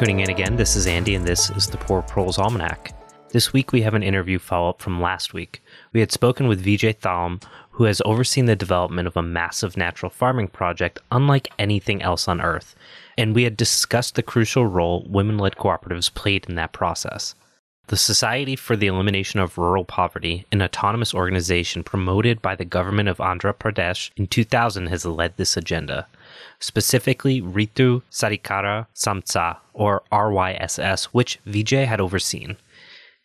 Tuning in again. This is Andy, and this is the Poor Proles Almanac. This week we have an interview follow up from last week. We had spoken with Vijay Thallam, who has overseen the development of a massive natural farming project unlike anything else on Earth, and we had discussed the crucial role women led cooperatives played in that process. The Society for the Elimination of Rural Poverty, an autonomous organization promoted by the government of Andhra Pradesh in 2000, has led this agenda. Specifically, Ritu Sahakara Samstha, or RYSS, which Vijay had overseen.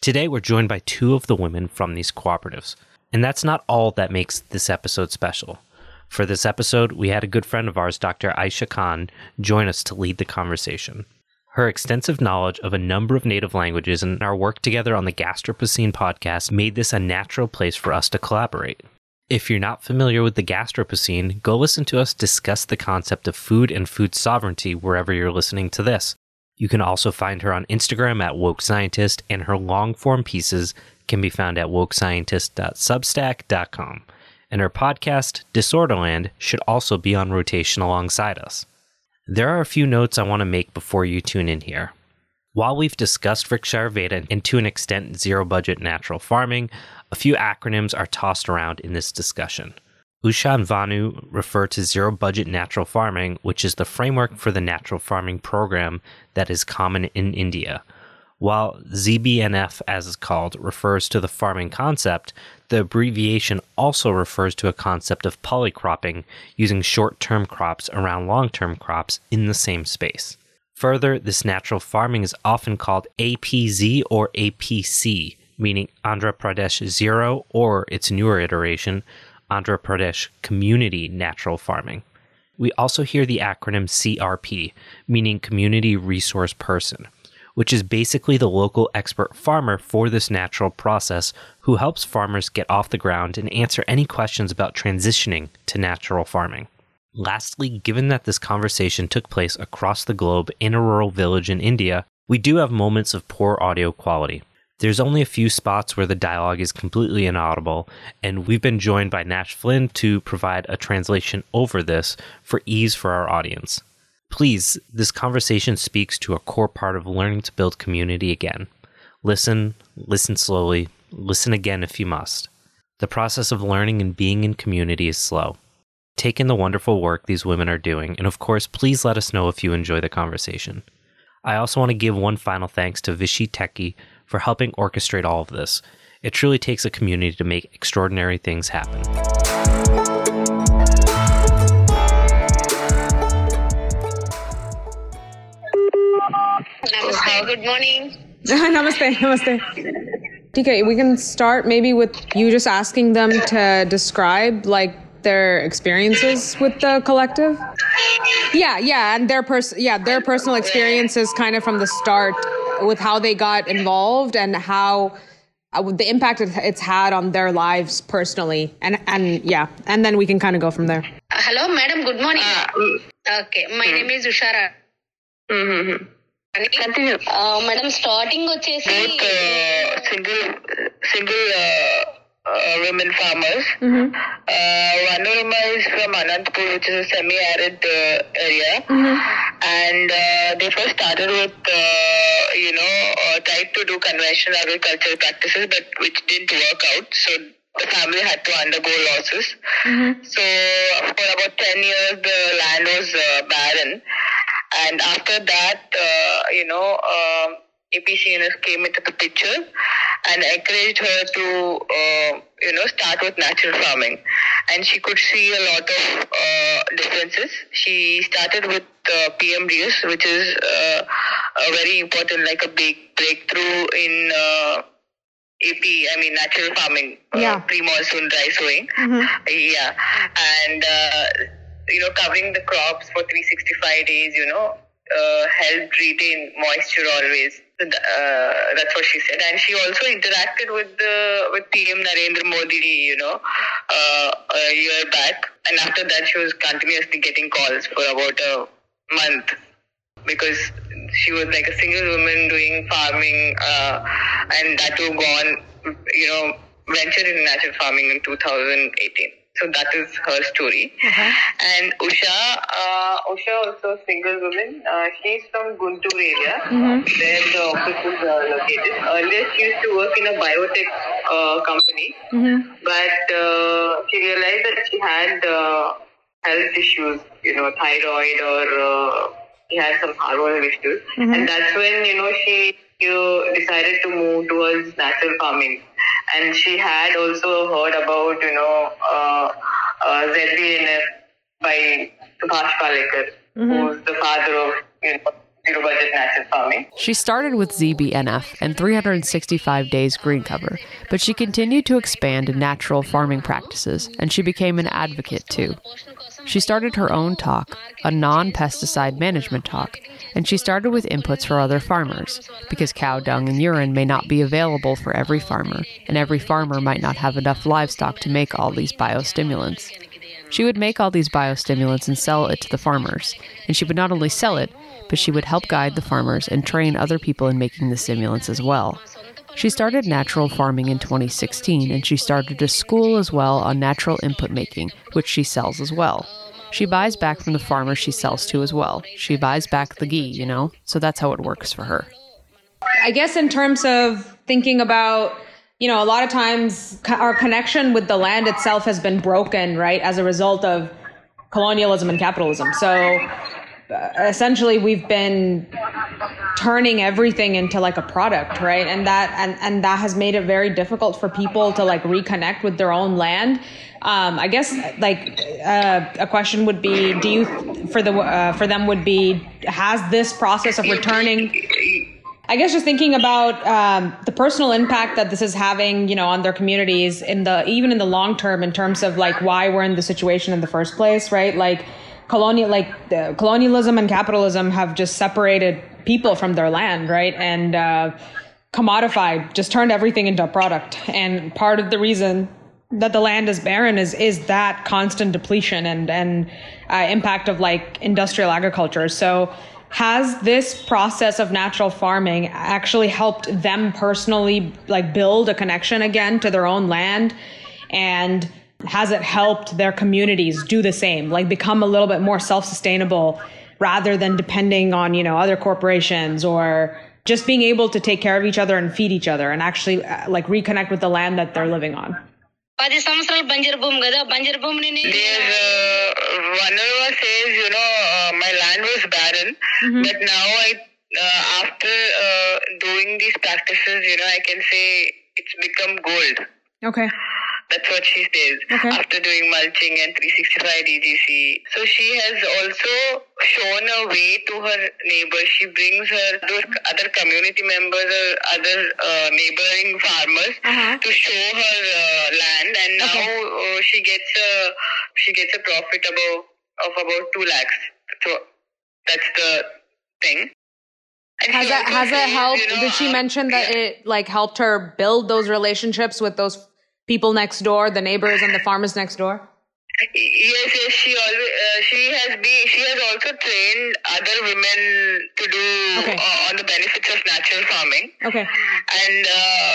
Today, we're joined by two of the women from these cooperatives. And that's not all that makes this episode special. For this episode, we had a good friend of ours, Dr. Ayesha Khan, join us to lead the conversation. Her extensive knowledge of a number of native languages and our work together on the Gastropocene podcast made this a natural place for us to collaborate. If you're not familiar with the Gastropocene, go listen to us discuss the concept of food and food sovereignty wherever you're listening to this. You can also find her on Instagram at Woke Scientist, and her long form pieces can be found at wokescientist.substack.com. And her podcast, Disorderland, should also be on rotation alongside us. There are a few notes I want to make before you tune in here. While we've discussed Vriksha Ayurveda and to an extent zero budget natural farming, a few acronyms are tossed around in this discussion. Usha and Vanu refer to zero budget natural farming, which is the framework for the natural farming program that is common in India. While ZBNF, as it's called, refers to the farming concept, the abbreviation also refers to a concept of polycropping, using short term crops around long term crops in the same space. Further, this natural farming is often called APZ or APC, meaning Andhra Pradesh Zero or its newer iteration, Andhra Pradesh Community Natural Farming. We also hear the acronym CRP, meaning Community Resource Person which is basically the local expert farmer for this natural process who helps farmers get off the ground and answer any questions about transitioning to natural farming. Lastly, given that this conversation took place across the globe in a rural village in India, we do have moments of poor audio quality. There's only a few spots where the dialogue is completely inaudible, and we've been joined by Nash Flynn to provide a translation over this for ease for our audience. Please, this conversation speaks to a core part of learning to build community again. Listen, listen slowly, listen again if you must. The process of learning and being in community is slow. Take in the wonderful work these women are doing, and of course, please let us know if you enjoy the conversation. I also want to give one final thanks to Vishy Teki for helping orchestrate all of this. It truly takes a community to make extraordinary things happen. Namaste, good morning. namaste, namaste. DK, we can start maybe with you just asking them to describe like their experiences with the collective. Uh, yeah, yeah, and their pers- yeah, their personal experiences kind of from the start with how they got involved and how uh, the impact it's had on their lives personally and and yeah and then we can kind of go from there uh, hello madam good morning uh, okay my mm-hmm. name is ushara mm-hmm. Madam starting వచ్చేసి single single women farmers. Mm-hmm. Uh, one of is from Anantapur, which is a semi-arid uh, area, mm-hmm. and uh, they first started with, uh, you know, uh, tried to do conventional agricultural practices, but which didn't work out. So the family had to undergo losses. Mm-hmm. So for about ten years, the land was uh, barren, and after that, uh, you know, um, APCNF came into the picture and encouraged her to, uh, you know, start with natural farming. And she could see a lot of uh, differences. She started with uh, PMDS, which is uh, a very important, like a big breakthrough in uh, AP, I mean natural farming, uh, yeah. pre-monsoon dry sowing. Mm-hmm. Yeah, and uh, you know, covering the crops for 365 days, you know, uh, helped retain moisture always. Uh, that's what she said, and she also interacted with the with PM Narendra Modi, you know, uh, a year back, and after that she was continuously getting calls for about a month because she was like a single woman doing farming, uh, and that too gone, you know, ventured in natural farming in 2018. So that is her story. Okay. And Usha, uh, Usha also a single woman. Uh, she's from Guntur area, where the office is uh, located. Earlier, she used to work in a biotech uh, company, but uh, she realized that she had uh, health issues, you know, thyroid or uh, she had some hormonal issues, and that's when you know she you decided to move towards natural farming. And she had also heard about, you know, ZBNF by Subhash Palekar, mm-hmm. who's the father of, you know, zero budget natural farming. She started with ZBNF and 365 days green cover, but she continued to expand natural farming practices, and she became an advocate too. She started her own talk, a non pesticide management talk, and she started with inputs for other farmers, because cow dung and urine may not be available for every farmer, and every farmer might not have enough livestock to make all these biostimulants. She would make all these biostimulants and sell it to the farmers, and she would not only sell it, but she would help guide the farmers and train other people in making the stimulants as well. She started natural farming in 2016 and she started a school as well on natural input making, which she sells as well. She buys back from the farmers she sells to as well. She buys back the ghee, you know? So that's how it works for her. I guess in terms of thinking about, you know, a lot of times our connection with the land itself has been broken, right, as a result of colonialism and capitalism. So uh, essentially, we've been turning everything into like a product, right? And that and and that has made it very difficult for people to like reconnect with their own land. Um, I guess like uh, a question would be, do you for the uh, for them would be has this process of returning I guess just thinking about um, the personal impact that this is having, you know, on their communities in the even in the long term, in terms of like why we're in the situation in the first place, right? Like colonial, like the colonialism and capitalism have just separated people from their land, right? And uh, commodified, just turned everything into a product. And part of the reason that the land is barren is is that constant depletion and and uh, impact of like industrial agriculture. So has this process of natural farming actually helped them personally like build a connection again to their own land? And has it helped their communities do the same like become a little bit more self-sustainable rather than depending on you know other corporations or just being able to take care of each other and feed each other and actually uh, like reconnect with the land that they're living on పది సంవత్సరాలు బంజరు భూమి కదా బంజరు భూమిని నేను- There's uh, Vanarva says, you know, uh, my land was barren, but now I, uh, after uh, doing these practices, you know, I can say it's become gold. okay That's what she says Okay. after doing mulching and 365 DGC. So she has also shown a way to her neighbors. She brings her those other community members or other uh, neighboring farmers Uh-huh. to show her uh, land, and now Okay. uh, she gets a she gets a profit above of about two lakhs. So that's the thing. And has that has it helped you know, did she uh, mention that it like helped her build those relationships with those people next door the neighbors and the farmers next door Yes, yes, she always uh, she has been she has also trained other women to do Okay. uh, on the benefits of natural farming okay and uh,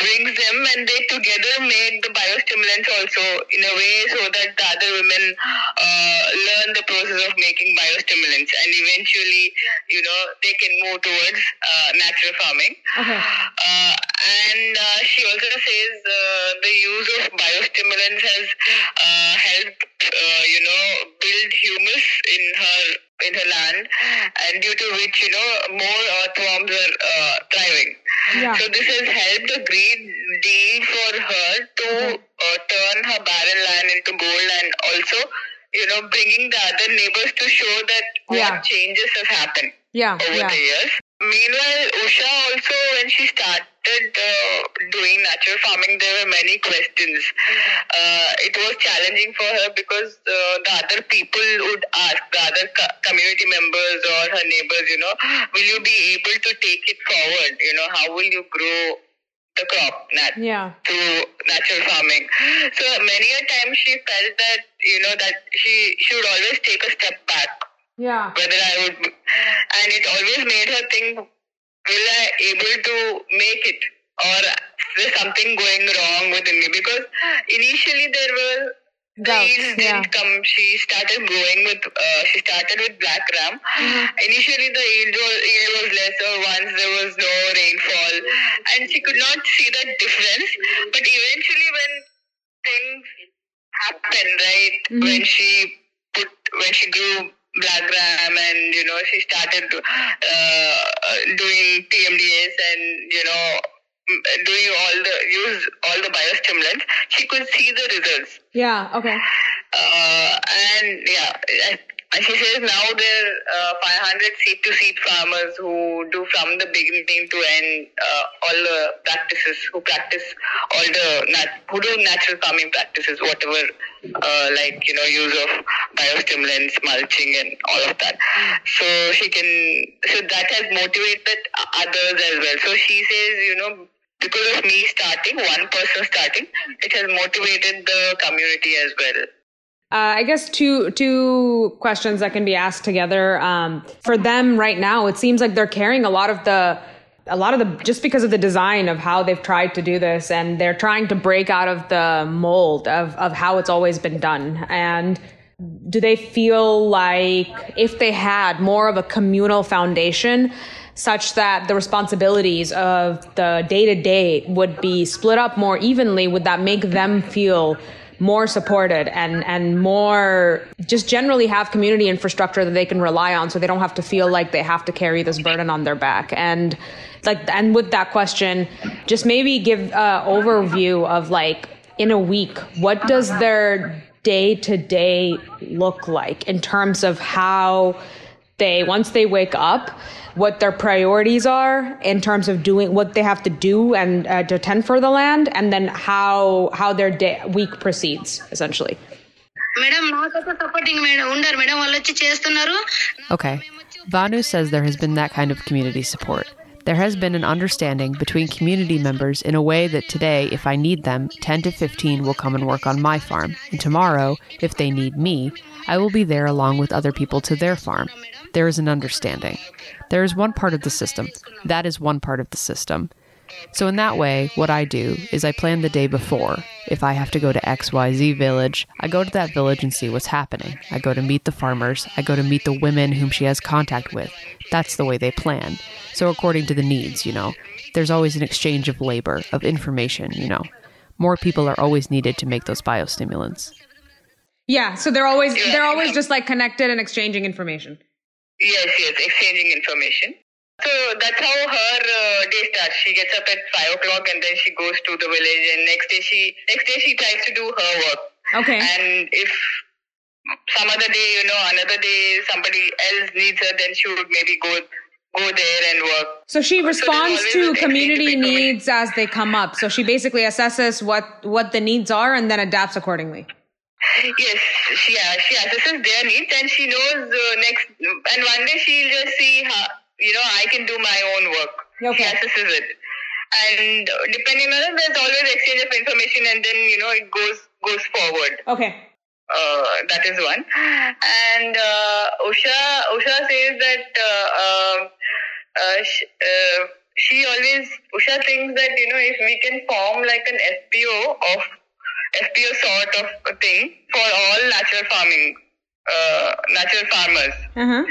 brings them and they together make the biostimulants also in a way so that the other women uh, learn the process of making biostimulants and eventually you know they can move towards uh, natural farming. Okay. Uh, and uh, she also says uh, the use of biostimulants has uh, helped, uh, you know, build humus in her in her land, and due to which you know more earthworms are uh, thriving. Yeah. So this has helped a great deal for her to uh, turn her barren land into gold, and also you know bringing the other neighbors to show that Yeah. what changes have happened yeah over yeah the years. Meanwhile, Usha also, when she started uh, doing natural farming, there were many questions. Uh, it was challenging for her because uh, the other people would ask, the other co- community members or her neighbors, you know, will you be able to take it forward? You know, how will you grow the crop nat- yeah through natural farming? So many a time she felt that, you know, that she should always take a step back yeah whether I would, and it always made her think, will I able to make it, or there's something going wrong within me? Because initially there were yields yeah. didn't come. She started growing with. Uh, she started with black gram. Initially, the yield was, yield was lesser once there was no rainfall, and she could not see the difference. But eventually, when things happened, right, when she put when she grew black gram and you know she started uh, doing PMDS and you know doing all the use all the biostimulants, she could see the results. Yeah. Okay. Uh, and yeah, and she says now there are uh, 500 seed to seed farmers who do from the beginning to end uh, all the practices, who practice all the nat- who do natural farming practices, whatever uh, like you know use of biostimulants, mulching, and all of that. So she can so that has motivated others as well. So she says you know. Because of me starting, one person starting, it has motivated the community as well. Uh, I guess two two questions that can be asked together. Um, for them right now, it seems like they're carrying a lot of the a lot of the just because of the design of how they've tried to do this, and they're trying to break out of the mold of of how it's always been done. And do they feel like if they had more of a communal foundation? Such that the responsibilities of the day to day would be split up more evenly, would that make them feel more supported and and more just generally have community infrastructure that they can rely on so they don't have to feel like they have to carry this burden on their back. And like and with that question just maybe give a overview of like in a week what does their day to day look like in terms of how they once they wake up what their priorities are in terms of doing what they have to do and uh, to tend for the land and then how how their day, week proceeds essentially. Okay. Vanu says there has been that kind of community support. There has been an understanding between community members in a way that today, if I need them, 10 to 15 will come and work on my farm. And tomorrow, if they need me, I will be there along with other people to their farm. There is an understanding. There is one part of the system. That is one part of the system. So, in that way, what I do is I plan the day before. If I have to go to XYZ village, I go to that village and see what's happening. I go to meet the farmers. I go to meet the women whom she has contact with. That's the way they plan. So, according to the needs, you know, there's always an exchange of labor, of information, you know. More people are always needed to make those biostimulants. yeah so they're always they're always just like connected and exchanging information Yes, yes, exchanging information. So that's how her uh, day starts. She gets up at five o'clock and then she goes to the village. And next day she next day she tries to do her work. okay And if some other day, you know, another day somebody else needs her, then she would maybe go go there and work. so she responds always to community community. needs as they come up so she basically assesses what what the needs are and then adapts accordingly Yes, she yeah, she assesses their needs and she knows uh, next. And one day she'll just see how you know I can do my own work. Okay. She assesses it, and depending on it, there's always exchange of information, and then you know it goes goes forward. okay Uh, that is one. And uh, Usha Usha says that uh, um, uh, sh- uh, she always Usha thinks that you know if we can form like an FPO of FPO sort of a thing for all natural farming, uh, natural farmers. uh-huh.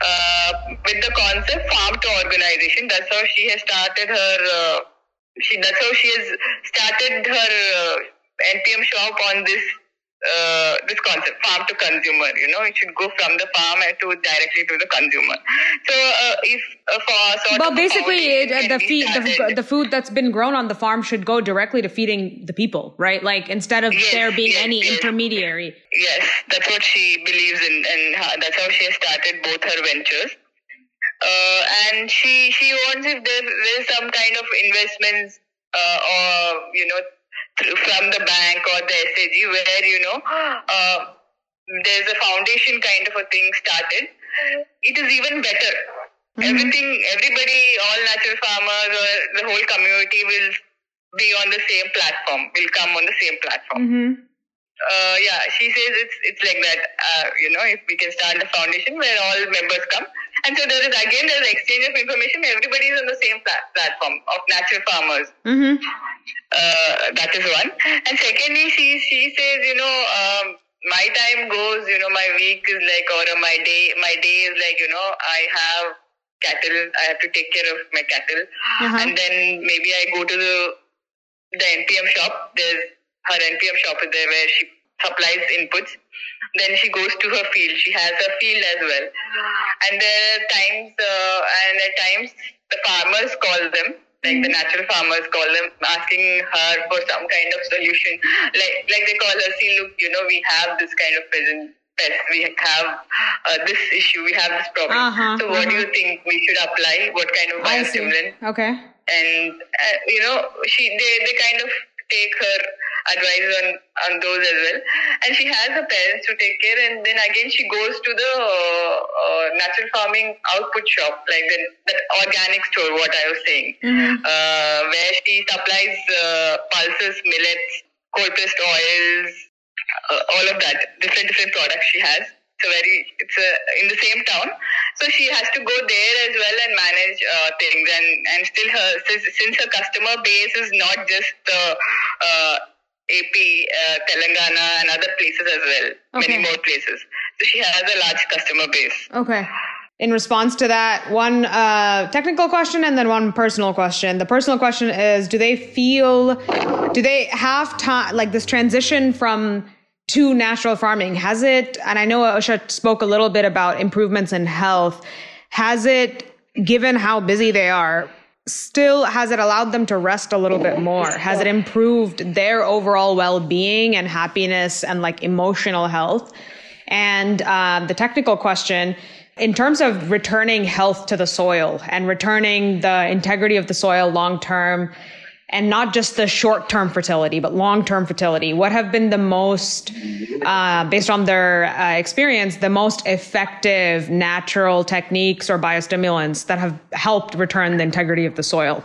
Uh, with the concept farm to organization, that's how she has started her. Uh, she that's how she has started her uh, NPM shop on this uh, this concept farm to consumer. You know, it should go from the farm and to directly to the consumer. So uh, if uh, for sort well basically it, uh, the feed the, the food that's been grown on the farm should go directly to feeding the people right like instead of Yes, there being yes, any yes. intermediary Yes, that's what she believes in, and ha- that's how she has started both her ventures. Uh, and she she wants if there, is some kind of investments uh, or you know from the bank or the SAG where you know uh, there's a foundation kind of a thing started. It is even better. Everything, everybody, all natural farmers or the whole community will be on the same platform. Will come on the same platform mm-hmm. uh, yeah, she says it's it's like that. Uh, you know, if we can start the foundation where all members come, And so there is again there's exchange of information. Everybody is on the same plat- platform of natural farmers. Mm-hmm. Uh, that is one. And secondly, she she says, you know, um, my time goes, you know, my week is like, or my day, my day is like, you know, I have cattle. I have to take care of my cattle, Uh-huh. and then maybe I go to the the NPM shop. There's her NPM shop is there where she supplies inputs. Then she goes to her field. She has a field as well. And there are times, uh, and at times the farmers call them, like the natural farmers call them, asking her for some kind of solution. Like like they call her, see, look, you know, we have this kind of present pest. We have uh, this issue. We have this problem. Uh-huh, so what do uh-huh. you think we should apply? What kind of biostimulant? Okay. and uh, you know she they, they kind of take her advice on on those as well. And she has her parents to take care and then again she goes to the uh, uh, natural farming output shop like the, organic store what i was saying. Uh, where she supplies uh, pulses millets cold pressed oils uh, all of that different different products she has. It's a very it's a, in the same town. So she has to go there as well and manage uh, things. And and still her since, since her customer base is not just the uh, AP, uh, Telangana, and other places as well, Okay. many more places. So she has a large customer base. Okay. In response to that, one uh, technical question and then one personal question. The personal question is Do they feel, do they have time, like this transition from to natural farming? Has it, and I know Usha spoke a little bit about improvements in health, has it, given how busy they are, still has it allowed them to rest a little bit more? Has it improved their overall well being and happiness and like emotional health? And um, the technical question, in terms of returning health to the soil and returning the integrity of the soil long term, and not just the short term fertility, but long term fertility? What have been the most, uh, based on their uh, experience, the most effective natural techniques or biostimulants that have helped return the integrity of the soil?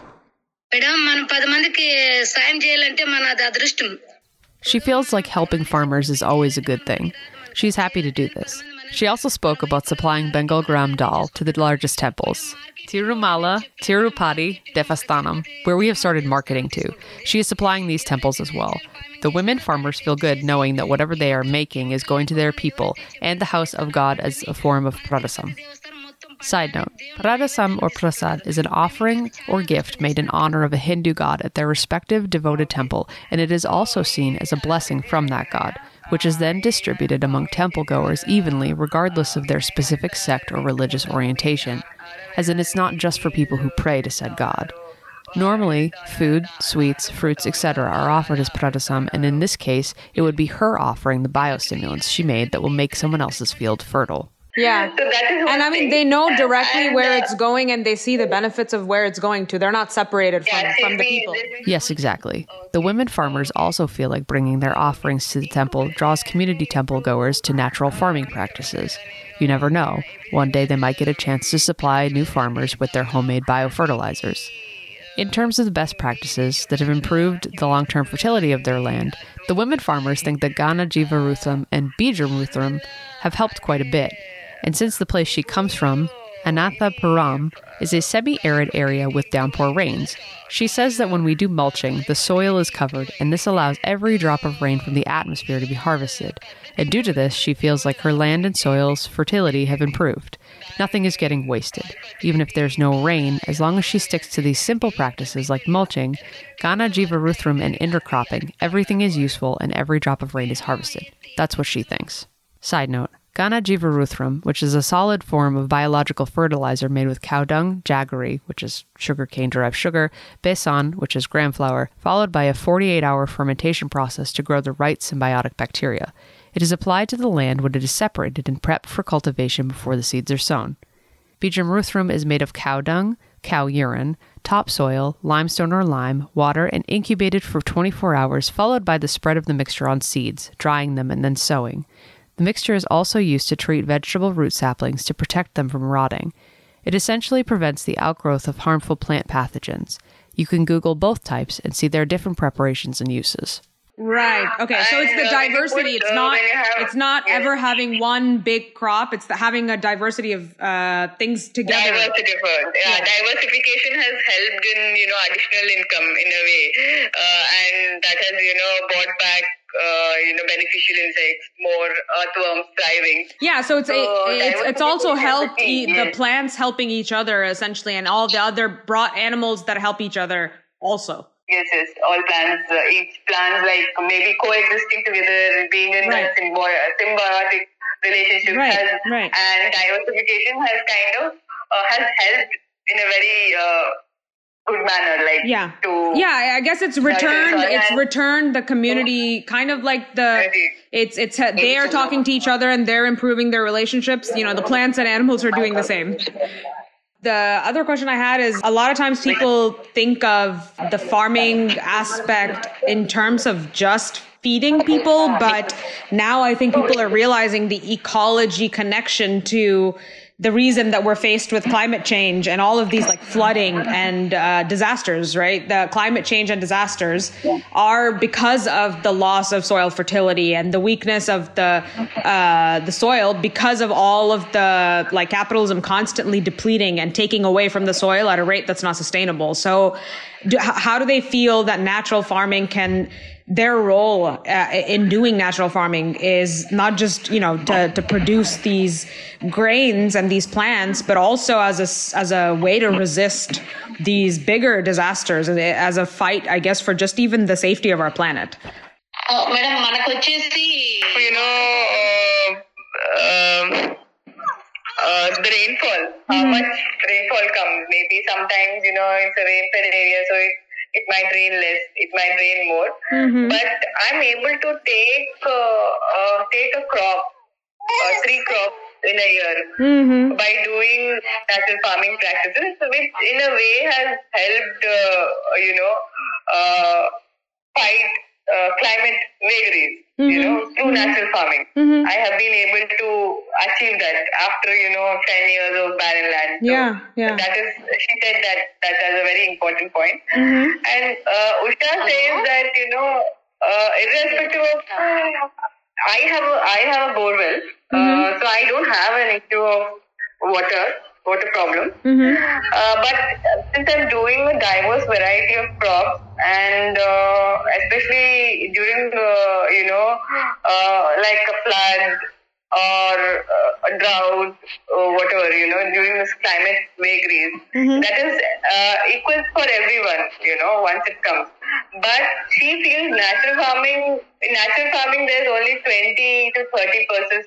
She feels like helping farmers is always a good thing. She's happy to do this. She also spoke about supplying Bengal Gram dal to the largest temples, Tirumala, Tirupati, Devasthanam, where we have started marketing to. She is supplying these temples as well. The women farmers feel good knowing that whatever they are making is going to their people and the house of God as a form of pradasam. Side note Pradasam or prasad is an offering or gift made in honor of a Hindu god at their respective devoted temple, and it is also seen as a blessing from that god, which is then distributed among temple goers evenly, regardless of their specific sect or religious orientation, as in it's not just for people who pray to said god. Normally, food, sweets, fruits, etc. are offered as pradasam, and in this case, it would be her offering the biostimulants she made that will make someone else's field fertile. Yeah. So that is And I mean, thing. they know directly And, where uh, it's going and they see the benefits of where it's going to. They're not separated from, yeah, from the people. Yes, exactly. The women farmers also feel like bringing their offerings to the temple draws community temple goers to natural farming practices. You never know. One day they might get a chance to supply new farmers with their homemade biofertilizers. In terms of the best practices that have improved the long term fertility of their land, the women farmers think that Ghana Jivarutham and Bijarutham have helped quite a bit. And since the place she comes from, Anantapuram, is a semi arid area with downpour rains, she says that when we do mulching, the soil is covered, and this allows every drop of rain from the atmosphere to be harvested. And due to this, she feels like her land and soil's fertility have improved. Nothing is getting wasted. Even if there's no rain, as long as she sticks to these simple practices like mulching, Ghana Jivaruthram and intercropping, everything is useful and every drop of rain is harvested. That's what she thinks. Side note Ghana Jivaruthram, which is a solid form of biological fertilizer made with cow dung, jaggery, which is sugarcane derived sugar, besan, which is gram flour, followed by a 48 hour fermentation process to grow the right symbiotic bacteria. It is applied to the land when it is separated and prepped for cultivation before the seeds are sown. Bijamruthrum is made of cow dung, cow urine, topsoil, limestone or lime, water, and incubated for 24 hours, followed by the spread of the mixture on seeds, drying them, and then sowing. The mixture is also used to treat vegetable root saplings to protect them from rotting. It essentially prevents the outgrowth of harmful plant pathogens. You can Google both types and see their different preparations and uses. Right. Okay. So it's the And, when you diversity. It's not. when you have- It's not ever having one big crop. It's the, having a diversity of uh, things together. Diversity first. Yeah, Yeah. diversification has helped in you know additional income in a way, uh, and that has you know brought back uh, you know beneficial insects, more earthworms thriving. Yeah. So it's a, So it's it's also helped the plants helping each other essentially, and all the other brought animals that help each other also. Yes, yes. All plants, uh, each plants like maybe coexisting together, being in Right. that symbi- symbiotic relationship, Right, has, right. and diversification has kind of uh, has helped in a very uh, good manner, like Yeah. to Yeah. I I guess it's returned. It's returned the community kind of like the. It's it's they are talking to each other and they're improving their relationships. You know, the plants and animals are doing the same. The other question I had is a lot of times people think of the farming aspect in terms of just feeding people, but now I think people are realizing the ecology connection to the reason that we're faced with climate change and all of these like flooding and uh, disasters, right? The climate change and disasters are because of the loss of soil fertility and the weakness of the uh, the soil because of all of the like capitalism constantly depleting and taking away from the soil at a rate that's not sustainable. So, do, how do they feel that natural farming can their role uh, in doing natural farming is not just you know to, to produce these grains and these plants but also as a s- as a way to resist these bigger disasters and as a fight i guess for just even the safety of our planet madam మనకు వచ్చేసి you know, uh, um, uh, the rainfall, how much rainfall comes. Maybe sometimes, you know, it's a rain-fed area, so it, might rain less, it might rain more. But I'm able to take uh, uh, take a crop, uh, three crops in a year by doing natural farming practices, which in a way has helped, uh, you know, uh, fight uh, climate vagaries, you know, through natural farming. I have been able to achieve that after, you know, 10 years of barren land. So Yeah, yeah. That is, she said that that is a very important point. And uh, Usha says that, you know, uh, irrespective of, I have a, I have a bore well, uh, so I don't have an issue of water, water problem. Uh, but since I'm doing a diverse variety of crops, and uh, especially during the, you know, uh, like a flood or uh, a drought or whatever, you know, during this climate vagaries, that is uh, equal for everyone, you know, once it comes. But she feels natural farming, in natural farming, there's only 20 to 30 percent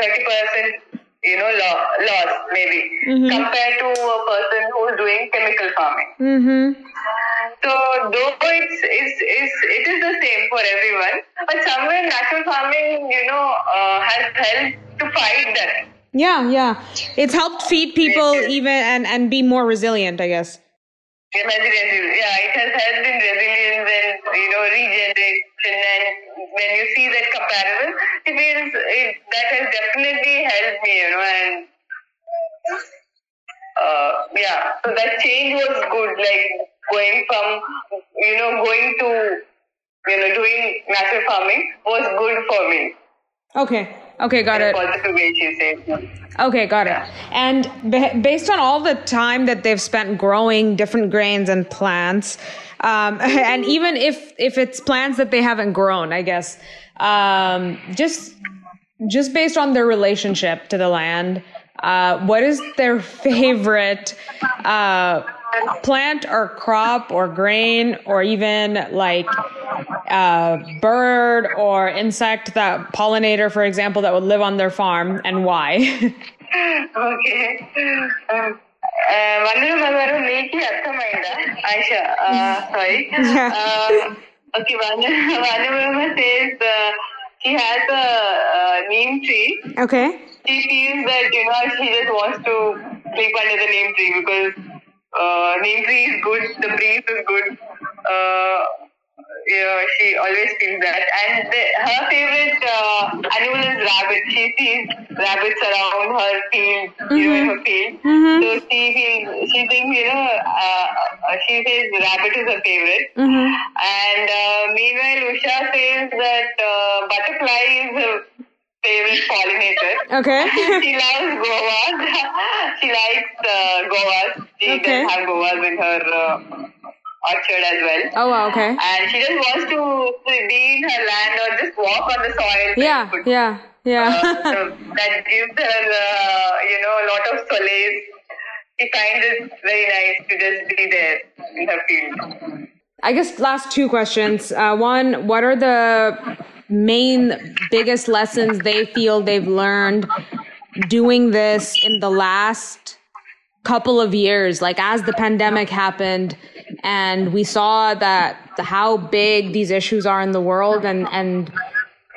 30% you know lo- loss maybe compared to a person who's doing chemical farming. Mm-hmm. so though it's, it's, it's it is the same for everyone but somewhere natural farming you know uh, has helped to fight that. Yeah yeah. It's helped feed people even and and be more resilient i guess yeah, it has helped in resilience and you know regeneration. And when you see that comparison, it feels it, that has definitely helped me, you know. And uh, yeah, so that change was good. Like going from you know going to you know doing natural farming was good for me. okay okay got it positive way, she said. Okay, got it. And based on all the time that they've spent growing different grains and plants, um, and even if if it's plants that they haven't grown, I guess, um, just just based on their relationship to the land, uh, what is their favorite uh, plant or crop or grain or even like uh, bird or insect that pollinator, for example, that would live on their farm and why? Okay వందన గారు మీకు అర్థమైందా ఆయిష sorry okay Vandana Vandana says she has a uh, neem tree okay. she feels that you know she just wants to sleep under the neem tree because uh, tree is good the breeze is good uh, know, she always feels that. And the, her favorite uh, animal is rabbit. She sees rabbits around her field, mm-hmm. you know, in her field. Mm-hmm. So she feels, she thinks, you know, uh, uh, she says rabbit is her favorite. Mm-hmm. And uh, meanwhile, Usha says that uh, butterfly is her favorite pollinator. Okay. she loves guavas. she likes uh, guavas. She okay. does have guavas in her uh, orchard as well. Oh, wow, okay. And she just wants to be in her land or just walk on the soil. Yeah, yeah, yeah. Uh, so that gives her, uh, you know, a lot of solace. She finds it very nice to just be there in her field. I guess last two questions. Uh, one, what are the main biggest lessons they feel they've learned doing this in the last couple of years like as the pandemic happened and we saw that how big these issues are in the world and and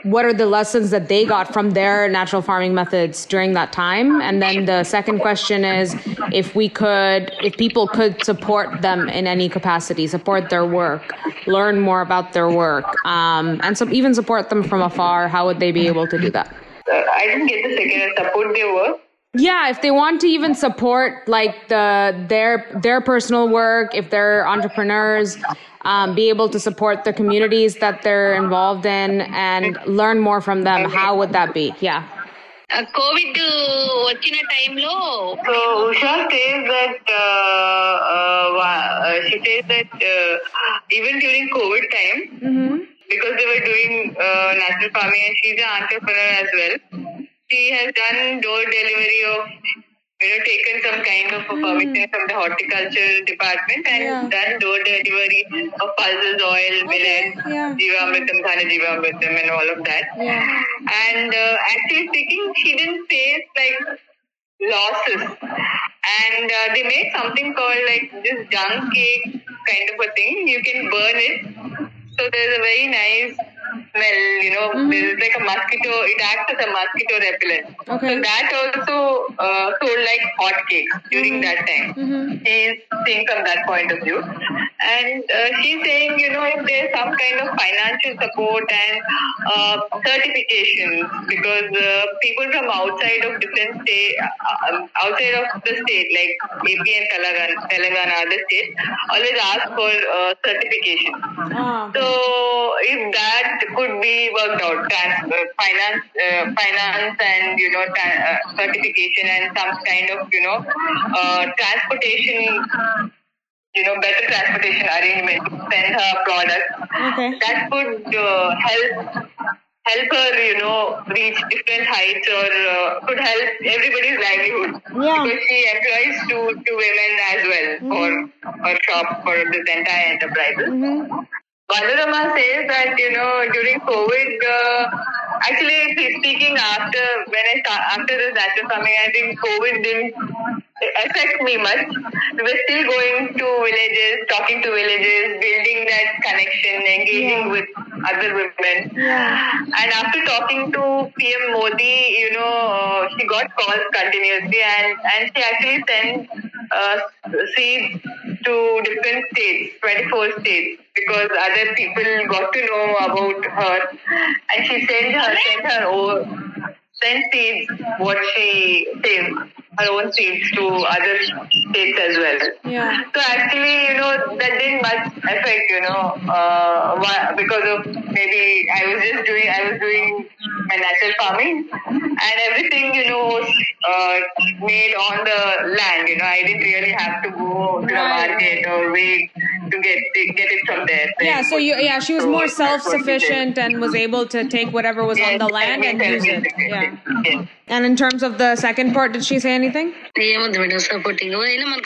what are the lessons that they got from their natural farming methods during that time? And then the second question is if we could if people could support them in any capacity support their work learn more about their work um, and some even support them from afar how would they be able to do that? I didn't get the second support their work. Yeah, if they want to even support like the their their personal work, if they're entrepreneurs, um, be able to support the communities that they're involved in and learn more from them, how would that be? Yeah. Covid వచ్చిన టైంలో so Usha says that she says that uh, even during covid time mm-hmm. because they were doing uh, natural farming and she's an entrepreneur as well she has you know, taken some kind of a permission mm. from the horticulture department and yeah. done door delivery of pulses, oil, millet, okay. yeah. Jivamritam, Ghana Jivamritam and all of that. Yeah. And uh, actually speaking, she didn't face like losses. And uh, they made something called like this dung cake kind of a thing. You can burn it. So there's a very nice smell, you know, mm-hmm. there's like a mosquito, it acts as a mosquito repellent. Okay. So that also uh, sold like hot hotcakes during mm-hmm. that time. Mm-hmm. She's seeing from that point of view. And uh, she's saying, you know, if there's some kind of financial support and uh, certification, because uh, people from outside of different state, uh, um, outside of the state, like AP and Telangana, Telangana other states, always ask for uh, certification. Oh. So if that could be worked out. Uh, finance, uh, finance, and you know, uh, certification, and some kind of you know, uh, transportation. You know, better transportation arrangement to send her products. Okay. That could uh, help help her, you know, reach different heights or uh, could help everybody's livelihood. Yeah. Because she employs two two women as well mm-hmm. for her shop for this entire enterprise. Mm-hmm. Vandurama says that, you know, during COVID, uh, actually speaking after, when I start, after this natural farming, I think COVID didn't affect me much. We were still going to villages, talking to villages, building that connection, engaging yeah. with other women. Yeah. And after talking to PM Modi, you know, uh, she got calls continuously and, and she actually sent uh, seeds to different states, 24 states because other people got to know about her and she sent her sent her own sent seeds what she saved her own seeds to other states as well. Yeah. So actually, you know, that didn't much affect, you know, uh, because of maybe I was just doing I was doing my natural farming and everything, you know, was uh, made on the land. You know, I didn't really have to go to the market or wait to get get it from there. Yeah, so you yeah, she was so more self sufficient and was able to take whatever was on the land and use it. Yeah. And in terms of the second part, did she say anything?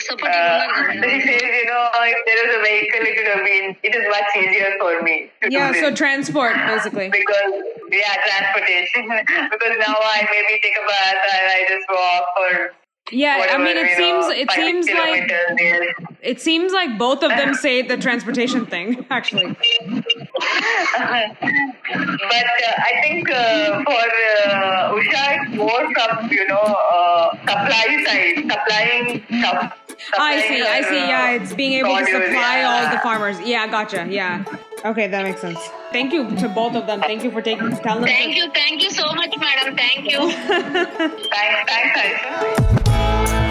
Uh, supporting. Uh, she says, you know, if there was a vehicle, it would have been, it is much easier for me. yeah, so transport, basically. Because, yeah, transportation. because now I maybe take a bus and I just walk or yeah, Whatever, I mean, it seems know, it seems like it seems like both of them say the transportation thing. Actually, but uh, I think uh, for uh, Usha, it's more from you know uh, supply side, supplying stuff. I see, I see. Yeah, it's being able to supply all the farmers. Yeah, gotcha. Yeah. Okay, that makes sense. Thank you to both of them. Thank you for taking telling them. Thank you, thank you so much, madam. Thank you. Thanks, thanks, Ayesha.